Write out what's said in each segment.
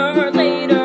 sooner or later.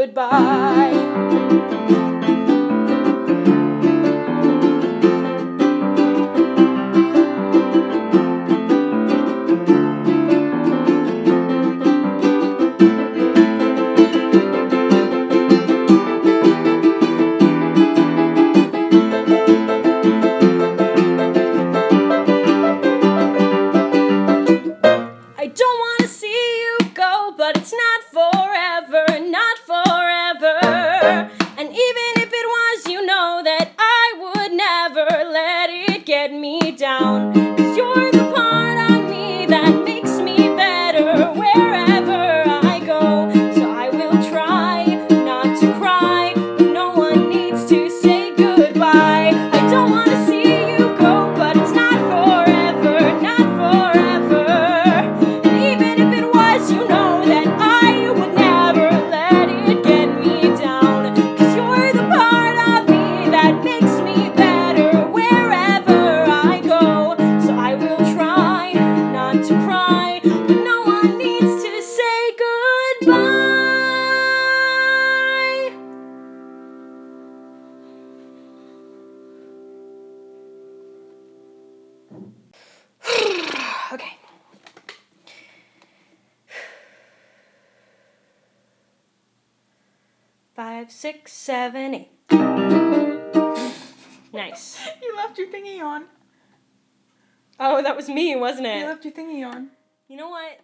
goodbye. get me down. okay. Five, six, seven, eight. nice. You left your thingy on. Oh, that was me, wasn't it? You left your thingy on. You know what?